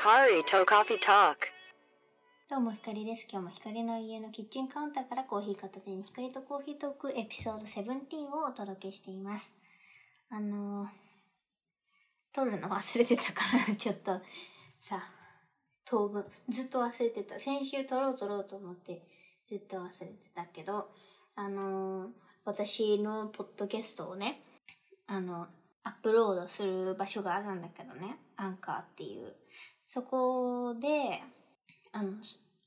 Hikari to Coffee Talk. どうも、ひかりです。今日もひかりの家のキッチンカウンターからコーヒー片手にひかりとコーヒートークエピソード17をお届けしています。あのー、撮るの忘れてたから、ちょっと、さ、当分、ずっと忘れてた。先週撮ろう撮ろうと思って、ずっと忘れてたけど、あのー、私のポッドキャストをね、あの、アップロードする場所があるんだけどね、アンカーっていう。そこで、あの、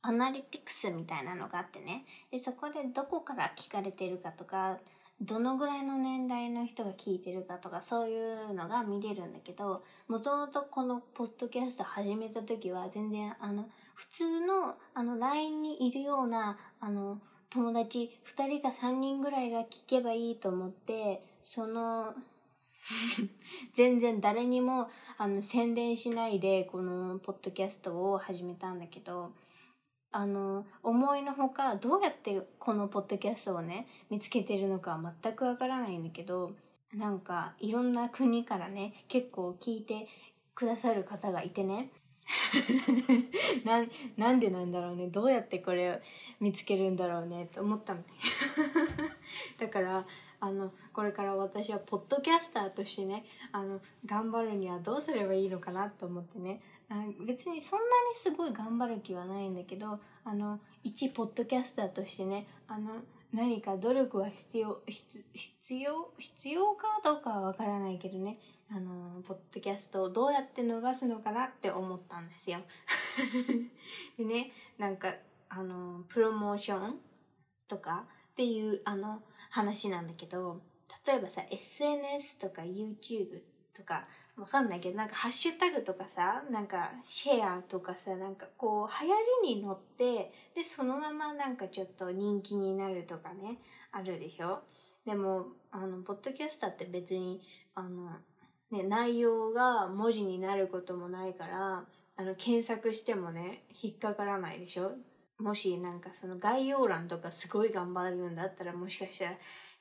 アナリティクスみたいなのがあってね。で、そこでどこから聞かれてるかとか、どのぐらいの年代の人が聞いてるかとか、そういうのが見れるんだけど、もともとこのポッドキャスト始めた時は全然、あの、普通の、あの、LINE にいるような、あの、友達2人か3人ぐらいが聞けばいいと思って、その、全然誰にもあの宣伝しないでこのポッドキャストを始めたんだけどあの思いのほかどうやってこのポッドキャストをね見つけてるのか全くわからないんだけどなんかいろんな国からね結構聞いてくださる方がいてね。ななんでなんだろうねどうやってこれを見つけるんだろうねと思ったの。だからあのこれから私はポッドキャスターとしてねあの頑張るにはどうすればいいのかなと思ってねあ別にそんなにすごい頑張る気はないんだけどあの一ポッドキャスターとしてねあの何か努力は必要必必要必要かどうかはわからないけどねあのポッドキャストをどうやって伸ばすのかなって思ったんですよ。でねなんかあのプロモーションとかっていうあの話なんだけど例えばさ SNS とか YouTube とかわかんないけどなんかハッシュタグとかさなんかシェアとかさなんかこう流行りに乗ってでそのままなんかちょっと人気になるとかねあるでしょ？でもあのポッドキャスターって別にあの、ね、内容が文字になることもないからあの検索してもね引っかからないでしょ？もしなんかその概要欄とかすごい頑張るんだったらもしかしたら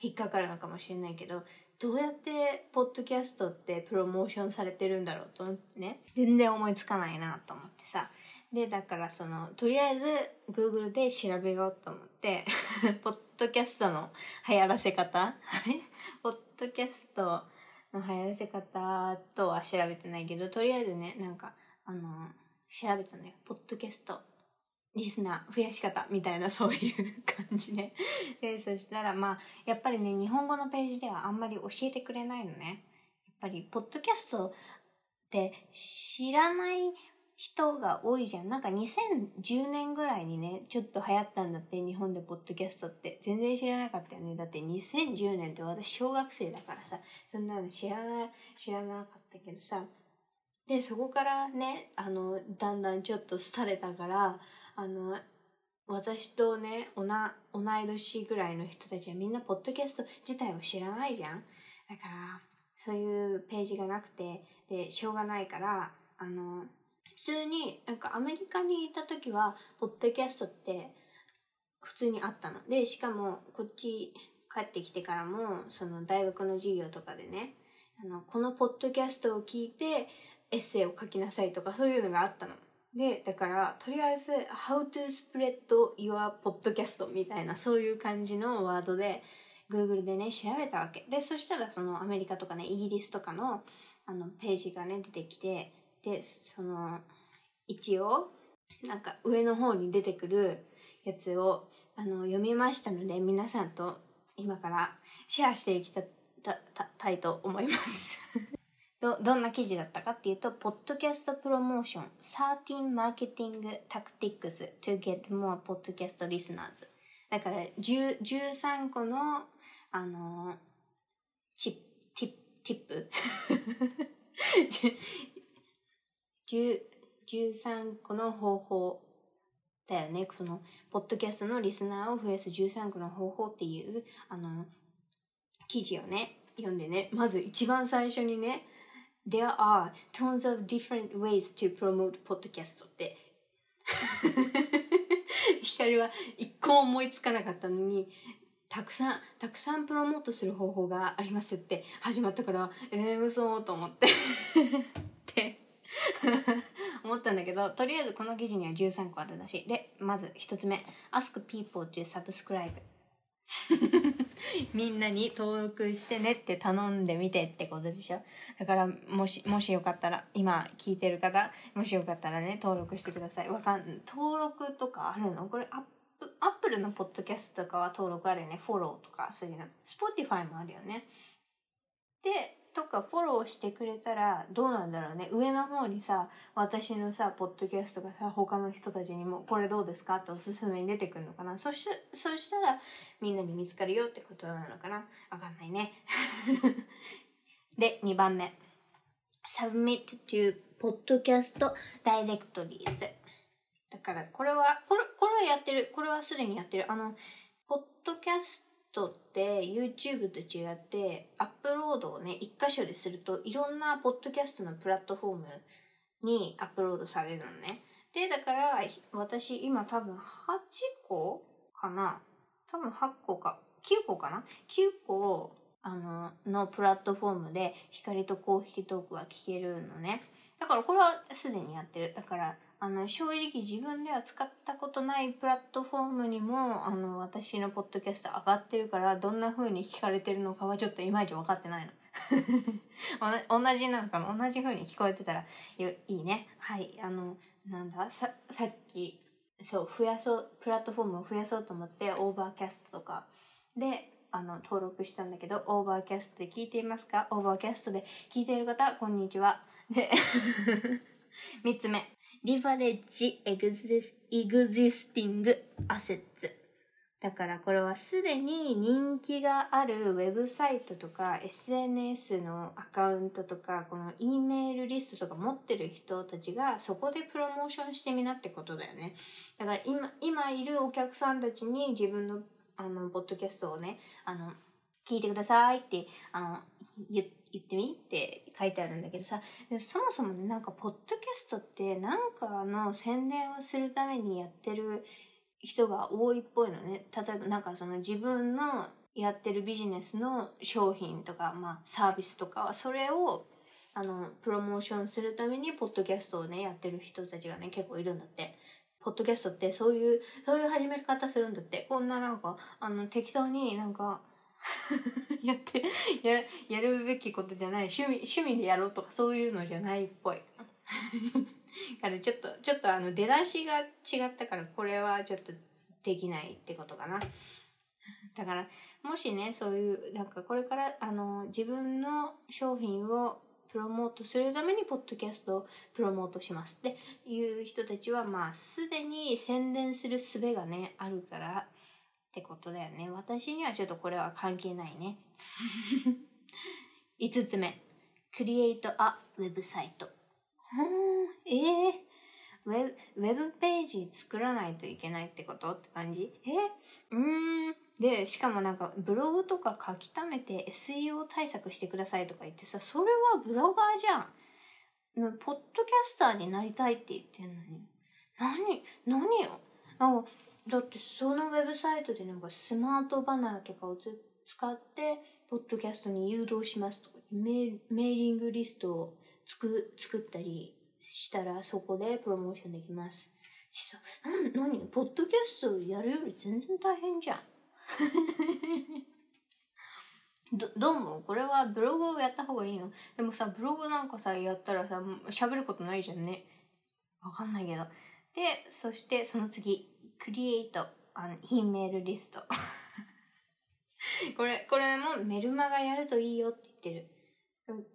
引っかかるのかもしれないけどどうやってポッドキャストってプロモーションされてるんだろうとね。全然思いつかないなと思ってさ。でだからそのとりあえず Google で調べようと思って ポッドキャストの流行らせ方？ポッドキャストの流行らせ方とは調べてないけどとりあえずねなんかあの調べたのよ。ポッドキャストリスナー増やし方みたいな そういう感じで。で、そしたらまあ、やっぱりね、日本語のページではあんまり教えてくれないのね。やっぱり、ポッドキャストって知らない人が多いじゃん。なんか2010年ぐらいにね、ちょっと流行ったんだって、日本でポッドキャストって。全然知らなかったよね。だって2010年って私小学生だからさ、そんなの知らな、知らなかったけどさ。で、そこからね、あの、だんだんちょっと廃れたから、あの、私とね、同い年ぐらいの人たちはみんなポッドキャスト自体を知らないじゃん。だから、そういうページがなくて、で、しょうがないから、あの、普通に、なんかアメリカにいた時は、ポッドキャストって普通にあったの。で、しかも、こっち帰ってきてからも、その大学の授業とかでね、あの、このポッドキャストを聞いて、エッセイを書きなさいとか、そういうのがあったの。で、だから、とりあえず、how to spread your podcast みたいな、そういう感じのワードで、Google でね、調べたわけ。で、そしたら、そのアメリカとかね、イギリスとかの、あの、ページがね、出てきて、で、その、一応、なんか上の方に出てくるやつを、あの、読みましたので、皆さんと今からシェアしていきた、た、た、たいと思います。ど、どんな記事だったかっていうと、ポッドキャストプロモーション13 Marketing Tactics to get more podcast listeners だから13個の、あの、チップティティップ？10 13個の方法だよね。その、ポッドキャストのリスナーを増やす13個の方法っていう、あの、記事をね、読んでね、まず一番最初にね、There are tons of different ways to promote podcast って。光は一個思いつかなかったのに、たくさん、たくさんプロモートする方法がありますって始まったから、えー、嘘と思って。で、思ったんだけど、とりあえずこの記事には13個あるらしい。で、まず1つ目。ask people to subscribe. みんなに登録してねって頼んでみてってことでしょ？だからもしもしよかったら今聞いてる方もしよかったらね登録してください。わかん登録とかあるの？これアップアップルのポッドキャストとかは登録あるよね。フォローとかそういうの Spotify もあるよね。でとかフォローしてくれたらどうなんだろうね。上の方にさ、私のさ、ポッドキャストがさ、他の人たちにもこれどうですか？っておすすめに出てくるのかな？そして、そしたらみんなに見つかるよってことなのかな？わかんないね。で、2番目。submit to podcast directories。だからこれは、これ、これはやってる。これはすでにやってる。あの、ポッドキャストトって YouTube と違ってアップロードをね、一箇所でするといろんなポッドキャストのプラットフォームにアップロードされるのね。で、だから私今多分8個かな？多分8個か、9個かな ?9 個あの、のプラットフォームで光とコーヒートークは聞けるのね。だからこれはすでにやってる。だからあの、正直自分では使ったことないプラットフォームにも、あの、私のポッドキャスト上がってるから、どんな風に聞かれてるのかはちょっといまいち分かってないの。同じなのかな同じ風に聞こえてたらいいね。はい。あの、なんだ、さ、さっき、そう、増やそう、プラットフォームを増やそうと思って、 Overcast とかで、あの、登録したんだけど、 Overcast で聞いていますか？ Overcast で聞いている方、こんにちは。で、三つ目。リバレッジエグジスティングアセッツ。だからこれはすでに人気があるウェブサイトとか SNS のアカウントとかこの E メールリストとか持ってる人たちがそこでプロモーションしてみなってことだよね。だから今、今いるお客さんたちに自分のあの、ポッドキャストをね、あの、聞いてくださいって、あの、言って、言ってみって書いてあるんだけどさ、そもそもね、なんか、ポッドキャストって、なんかの宣伝をするためにやってる人が多いっぽいのね。例えば、なんかその自分のやってるビジネスの商品とか、まあ、サービスとかは、それを、あの、プロモーションするために、ポッドキャストをね、やってる人たちがね、結構いるんだって。ポッドキャストってそういう、そういう始め方するんだって。こんななんか、あの、適当になんか、やって、や、やるべきことじゃない。趣味、趣味でやろうとかそういうのじゃないっぽい。からちょっと、ちょっとあの、出だしが違ったから、これはちょっとできないってことかな。だから、もしね、そういう、なんかこれから、あの、自分の商品をプロモートするために、ポッドキャストをプロモートしますっていう人たちは、まあ、すでに宣伝する術がね、あるから、ってことだよね。私にはちょっとこれは関係ないね。5つ目。create a ウェブサイト。ええー、ウェブ、ウェブページ作らないといけないってことって感じ？えうーん。で、しかもなんか、ブログとか書き溜めて SEO 対策してくださいとか言ってさ、それはブロガーじゃん。ポッドキャスターになりたいって言ってんのに。何？何よ？あだってそのウェブサイトでなんかスマートバナーとかを使って、ポッドキャストに誘導しますとか、メーメーリングリストを作作ったりしたらそこでプロモーションできます。しさ、な、なにポッドキャストやるより全然大変じゃん。ど、どうもこれはブログをやった方がいいの？でもさ、ブログなんかさ、やったらさ、喋ることないじゃんね。わかんないけど。で、そしてその次。クリエイト、あの、イメールリスト。これ、これもメルマガやるといいよって言ってる。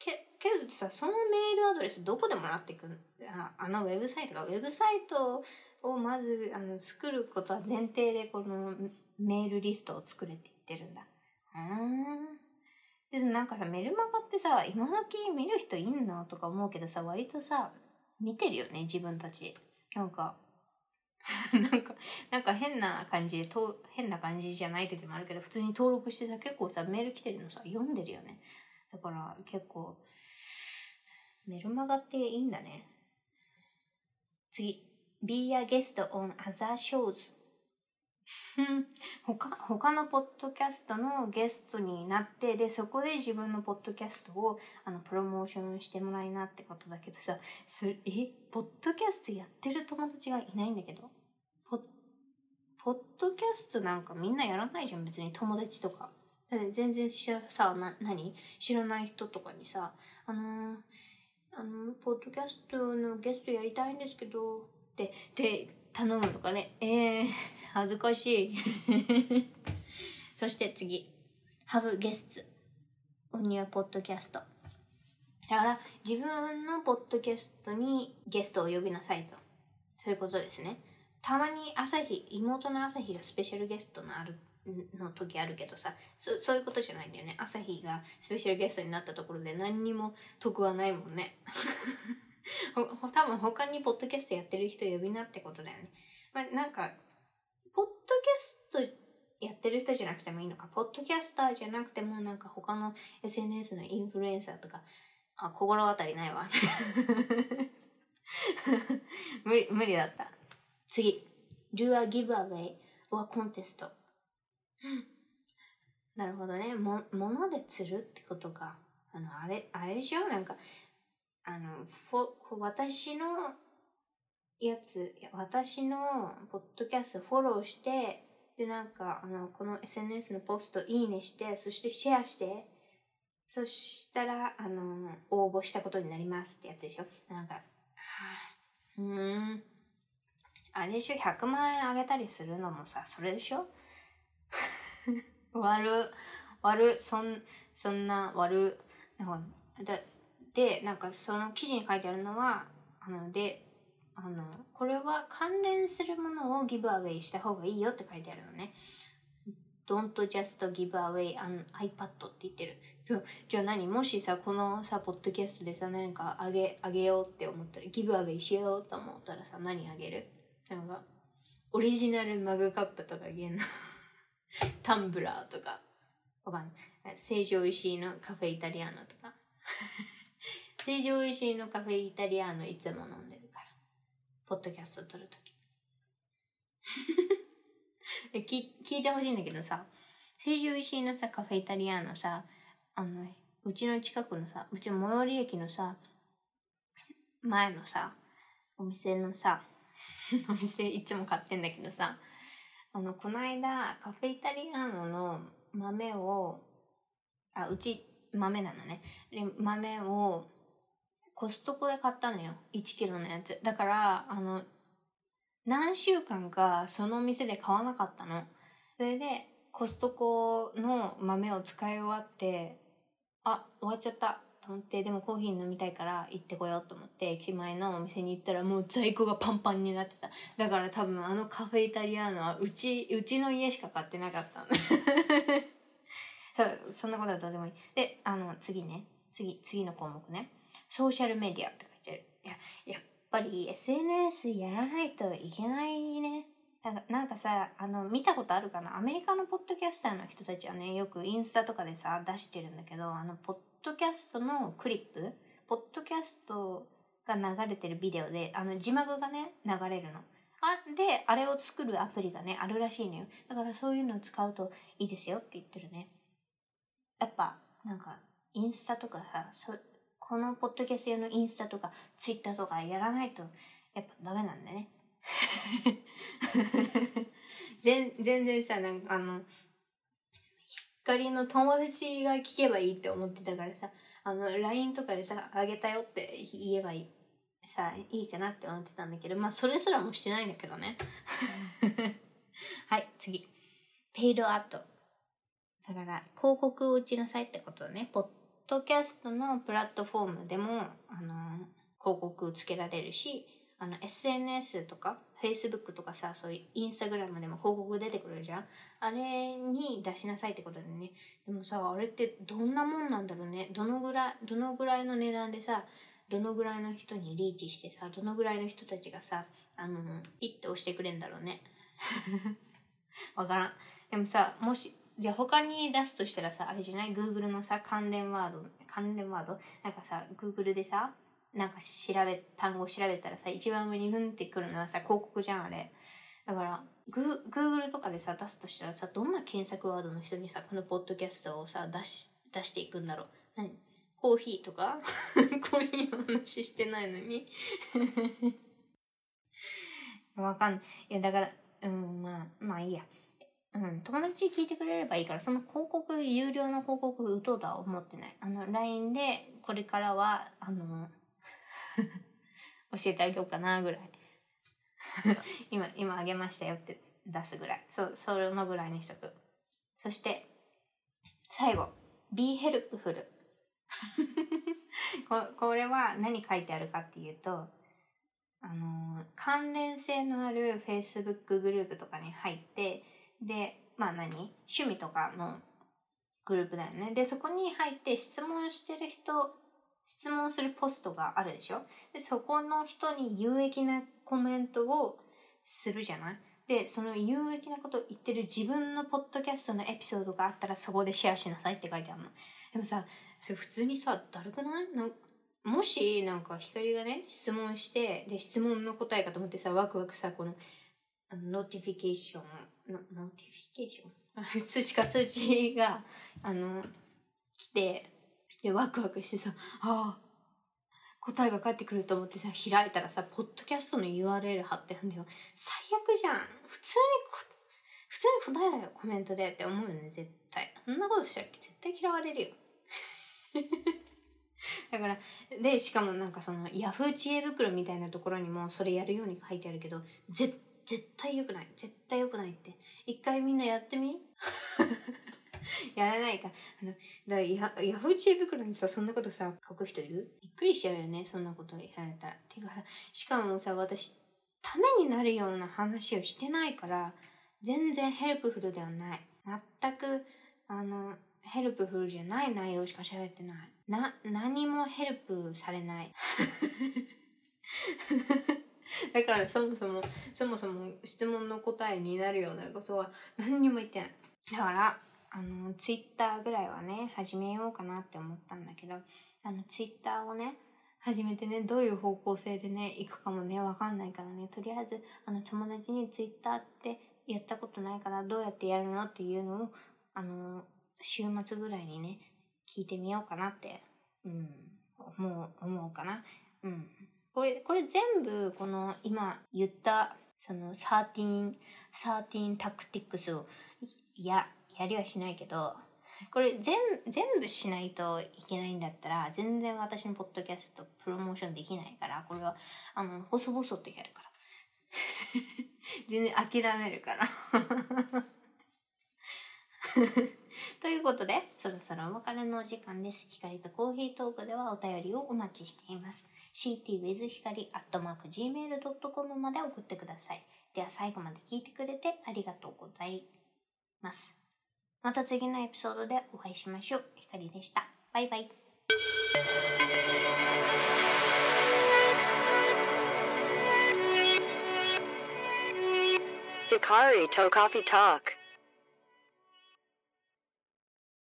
け、けどさ、そのメールアドレスどこでもらってくんああのウェブサイトが、ウェブサイトをまず、あの、作ることは前提でこのメールリストを作れって言ってるんだ。うん。で、なんかさ、メルマガってさ、今時見る人いんの？とか思うけどさ、割とさ、見てるよね、自分たち。なんか、なんか、なんか変な感じで、と変な感じじゃない時もあるけど、普通に登録してさ、結構さ、メール来てるのさ、読んでるよね。だから結構、メルマガっていいんだね。次。Be a guest on other shows. 他、他のポッドキャストのゲストになって、で、そこで自分のポッドキャストを、あの、プロモーションしてもらいなってことだけどさ、それ、え、ポッドキャストやってる友達がいないんだけど？ポッ、ポッドキャストなんかみんなやらないじゃん、別に。友達とか。全然知ら、さ、な、何？知らない人とかにさ、あのー、あの、ポッドキャストのゲストやりたいんですけど、って、で、頼むとかね。えー、恥ずかしい。そして次。have guests on your podcast. だから、自分のポッドキャストにゲストを呼びなさいと。そういうことですね。たまに朝日、妹の朝日がスペシャルゲストのあるの時あるけどさそそういうことじゃないんだよね朝日がスペシャルゲストになったところで何にも得はないもんね 多分他にポッドキャストやってる人呼びなってことだよねまあなんかポッドキャストやってる人じゃなくてもいいのか？ポッドキャスターじゃなくてもなんか他の SNS のインフルエンサーとか？あ心当たりないわ。無理無理だった。次。Do a giveaway or contest なるほどね。も、物で釣るってことか。あの、あれ、あれでしょ？なんか、あの、私のやつ、私のポッドキャストフォローして、で、なんか、あの、この SNS のポストいいねして、そしてシェアして、そしたら、あの、応募したことになりますってやつでしょ？なんか、はあ、うん。あれでしょ ?100 万円あげたりするのもさ、それでしょ？悪、悪、そん、そんな悪、なんか、だで、なんかその記事に書いてあるのは、あの、で、あの、これは関連するものをギブアウェイした方がいいよって書いてあるのね。don't just give away an iPad って言ってる。じゃ、じゃあ何？もしさ、このさ、ポッドキャストでさ、何かあげ、あげようって思ったら、ギブアウェイしようと思ったらさ、何あげる？なんか、オリジナルマグカップとかあげんの？タンブラーとか、わかんない。成城石井のカフェイタリアーノとか。成城石井のカフェイタリアーノいつも飲んで。ポッドキャスト撮ると き。聞いてほしいんだけどさ、成城石井のさ、カフェイタリアーノさ、あの、うちの近くのさ、うちの最寄り駅のさ、前のさ、お店のさ、お店いつも買ってんだけどさ、あの、この間、カフェイタリアーノの豆を、あ、うち豆なのね。で、豆をコストコで買ったのよ。1キロのやつ。だから、あの、何週間かその店で買わなかったの。それで、コストコの豆を使い終わって、あ、終わっちゃった。と思って、でもコーヒー飲みたいから行ってこようと思って、駅前のお店に行ったらもう在庫がパンパンになってた。だから多分あのカフェイタリアーノはうち、うちの家しか買ってなかった。そんなことはどうでもいい。で、あの、次ね。次、次の項目ね。ソーシャルメディアって書いてる。いや、やっぱり SNS やらないといけないね。なんかなんかさ、あの、見たことあるかな？アメリカのポッドキャスターの人たちはね、よくインスタとかでさ、出してるんだけど、あの、ポッドキャストのクリップ、ポッドキャストが流れてるビデオで、あの、字幕がね、流れるの。あで、あれを作るアプリがね、あるらしいのよ。だからそういうのを使うといいですよって言ってるね。やっぱ、なんか、インスタとかさ、そこのポッドキャスト用のインスタとか、ツイッターとかやらないと、やっぱダメなんだね。全然さ、なんかあの、光の友達が聞けばいいって思ってたからさ、あの、LINE とかでさ、あげたよって言えばいい。さ、いいかなって思ってたんだけど、まあ、それすらもしてないんだけどね。はい、次。ペイドアート。だから、広告を打ちなさいってことだね。ポッドキャストのプラットフォームでも、あの、広告つけられるし、あの、SNS とか、Facebook とかさ、そういうインスタグラムでも広告出てくるじゃんあれに出しなさいってことでね。でもさ、あれってどんなもんなんだろうね。どのぐらい、どのぐらいの値段でさ、どのぐらいの人にリーチしてさ、どのぐらいの人たちがさ、あの、ピッて押してくれんだろうね。わからん。でもさ、もし、じゃあ他に出すとしたらさ、あれじゃない ?Google のさ、関連ワード、関連ワード？なんかさ、Google でさ、なんか調べ、単語調べたらさ、一番上にふんってくるのはさ、広告じゃん、あれ。だから、グー Google とかでさ、出すとしたらさ、どんな検索ワードの人にさ、このポッドキャストをさ、出し、出していくんだろう？何？コーヒーとか？コーヒーの話してないのに？わかんない。いや、だから、うん、まあ、まあいいや。うん、友達に聞いてくれればいいから、その広告、有料の広告打とうとは思ってない。あの、LINE で、これからは、あの、教えてあげようかな、ぐらい。今、今あげましたよって出すぐらい。そう、そのぐらいにしとく。そして、最後、be helpful。ここれは何書いてあるかっていうと、あの、関連性のある Facebook グループとかに入って、で、まあ何？趣味とかのグループだよね。で、そこに入って質問してる人、質問するポストがあるでしょ？で、そこの人に有益なコメントをするじゃない？で、その有益なことを言ってる自分のポッドキャストのエピソードがあったらそこでシェアしなさいって書いてあるの。でもさ、それ普通にさ、だるくない？なんもし、なんか、光がね、質問して、で、質問の答えかと思ってさ、ワクワクさ、この、あの、 notification、ノ notification？通知か通知が、あの、来て、で、ワクワクしてさ、ああ、答えが返ってくると思ってさ、開いたらさ、ポッドキャストの URL 貼ってあるんだよ。最悪じゃん。普通に、普通に答えろよ、コメントでって思うよね、絶対。そんなことしたら絶対嫌われるよ。だから、で、しかもなんかその、ヤフー知恵袋みたいなところにもそれやるように書いてあるけど、ぜ、絶対良くない。絶対良くないって。一回みんなやってみ？やらないか。あの、だからヤヤフー知恵袋にさ、そんなことさ、書く人いる？びっくりしちゃうよね、そんなことやられたら。ていうかさ、しかもさ、私、ためになるような話をしてないから、全然 helpful ではない。全く、あの、 helpful じゃない内容しか喋ってない。な、何もヘルプされない。だからそもそも、そもそも質問の答えになるようなことは何にも言ってない。だから、あの、ツイッターぐらいはね、始めようかなって思ったんだけど、あの、ツイッターをね、始めてね、どういう方向性でね、行くかもね、わかんないからね、とりあえず、あの、友達にツイッターってやったことないから、どうやってやるのっていうのを、あの、週末ぐらいにね、聞いてみようかなって、うん、思う、思うかな。うん。これ、これ全部、この、今言った、その、13、13タクティックスを、や、やりはしないけど、これ全全部しないといけないんだったら、全然私のポッドキャストプロモーションできないから、これは、あの、細々とやるから。全然諦めるから。ということで、そろそろお別れのお時間です。光とコーヒートークではお便りをお待ちしています。ctwithhikari.gmail.com まで送ってください。では最後まで聞いてくれてありがとうございます。また次のエピソードでお会いしましょう。光でした。バイバイ。Hikari to Coffee Talk.